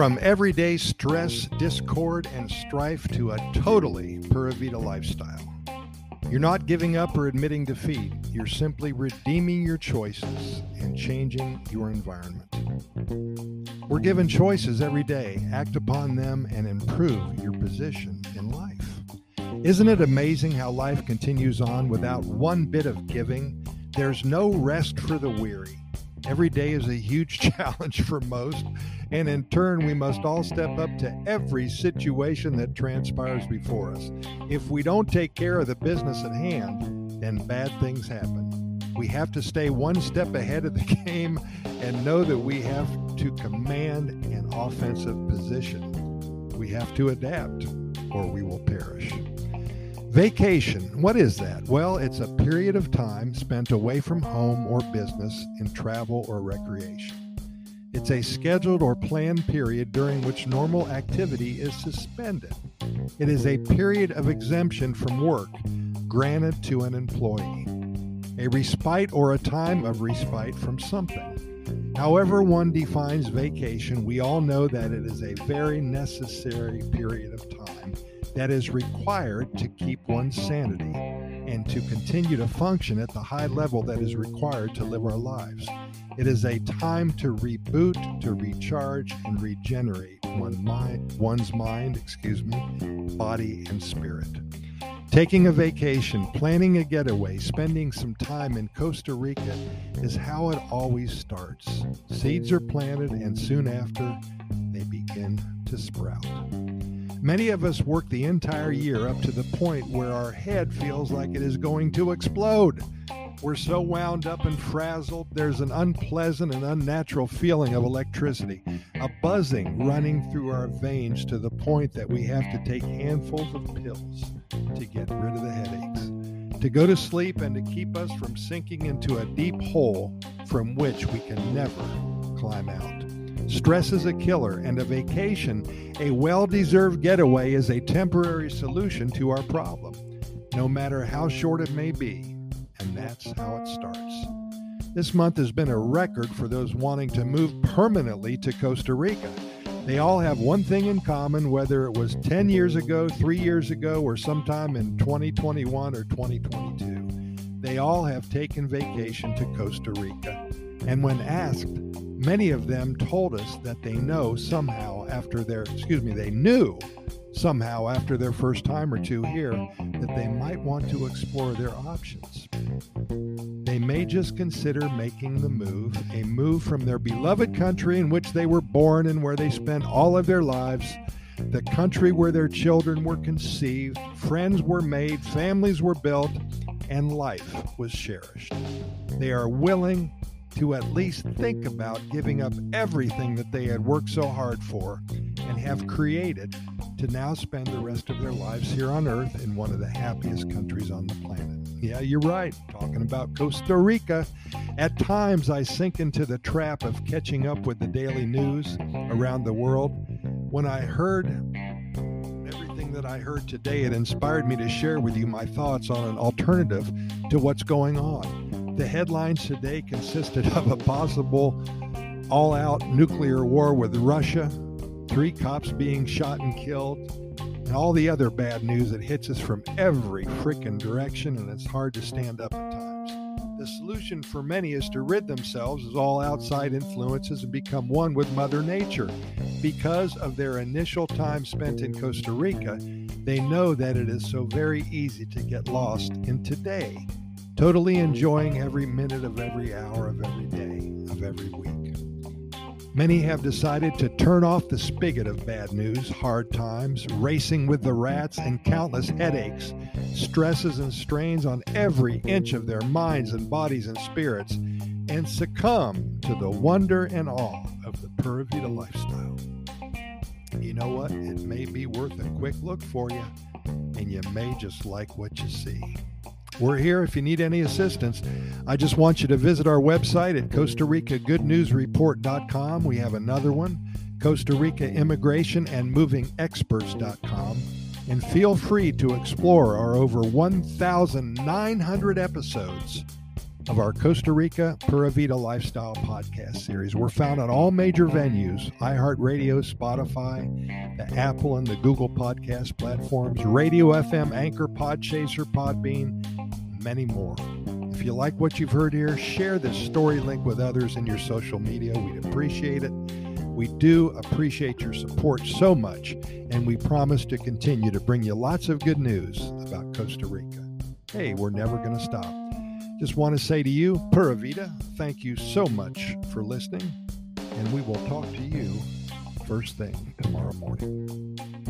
From everyday stress, discord, and strife to a totally Pura Vida lifestyle. You're not giving up or admitting defeat. You're simply redeeming your choices and changing your environment. We're given choices every day. Act upon them and improve your position in life. Isn't it amazing how life continues on without one bit of giving? There's no rest for the weary. Every day is a huge challenge for most, and in turn, we must all step up to every situation that transpires before us. If we don't take care of the business at hand, then bad things happen. We have to stay one step ahead of the game and know that we have to command an offensive position. We have to adapt, or we will perish. Vacation, what is that? Well, it's a period of time spent away from home or business in travel or recreation. It's a scheduled or planned period during which normal activity is suspended. It is a period of exemption from work granted to an employee, a respite or a time of respite from something. However, one defines vacation, we all know that it is a very necessary period of time that is required to keep one's sanity and to continue to function at the high level that is required to live our lives. It is a time to reboot, to recharge, and regenerate one mind, one's mind, excuse me, body, and spirit. Taking a vacation, planning a getaway, spending some time in Costa Rica is how it always starts. Seeds are planted, and soon after, they begin to sprout. Many of us work the entire year up to the point where our head feels like it is going to explode. We're so wound up and frazzled, there's an unpleasant and unnatural feeling of electricity, a buzzing running through our veins to the point that we have to take handfuls of pills to get rid of the headaches, to go to sleep, and to keep us from sinking into a deep hole from which we can never climb out. Stress is a killer, and a vacation, a well deserved getaway, is a temporary solution to our problem, no matter how short it may be. And that's how it starts. This month has been a record for those wanting to move permanently to Costa Rica. They all have one thing in common, whether it was 10 years ago, three years ago, or sometime in 2021 or 2022. They all have taken vacation to Costa Rica. And when asked, Many of them told us that they know somehow after their, excuse me, they knew somehow after their first time or two here that they might want to explore their options. They may just consider making the move, a move from their beloved country in which they were born and where they spent all of their lives, the country where their children were conceived, friends were made, families were built, and life was cherished. They are willing to at least think about giving up everything that they had worked so hard for and have created to now spend the rest of their lives here on Earth in one of the happiest countries on the planet. Yeah, you're right, talking about Costa Rica. At times, I sink into the trap of catching up with the daily news around the world. When I heard everything that I heard today, it inspired me to share with you my thoughts on an alternative to what's going on. The headlines today consisted of a possible all out nuclear war with Russia, three cops being shot and killed, and all the other bad news that hits us from every freaking direction, and it's hard to stand up at times. The solution for many is to rid themselves of all outside influences and become one with Mother Nature. Because of their initial time spent in Costa Rica, they know that it is so very easy to get lost in today totally enjoying every minute of every hour of every day of every week. Many have decided to turn off the spigot of bad news, hard times, racing with the rats, and countless headaches, stresses, and strains on every inch of their minds and bodies and spirits, and succumb to the wonder and awe of the Pura Vida lifestyle. You know what? It may be worth a quick look for you, and you may just like what you see. We're here if you need any assistance. I just want you to visit our website at Costa Rica Good News Report.com. We have another one, Costa Rica Immigration and Moving Experts.com. And feel free to explore our over 1,900 episodes of our Costa Rica Pura Vida Lifestyle podcast series. We're found on all major venues iHeartRadio, Spotify, the Apple and the Google podcast platforms, Radio FM, Anchor, Podchaser, Podbean, many more. If you like what you've heard here, share this story link with others in your social media. We'd appreciate it. We do appreciate your support so much, and we promise to continue to bring you lots of good news about Costa Rica. Hey, we're never going to stop. Just want to say to you, Pura Vida, thank you so much for listening, and we will talk to you first thing tomorrow morning.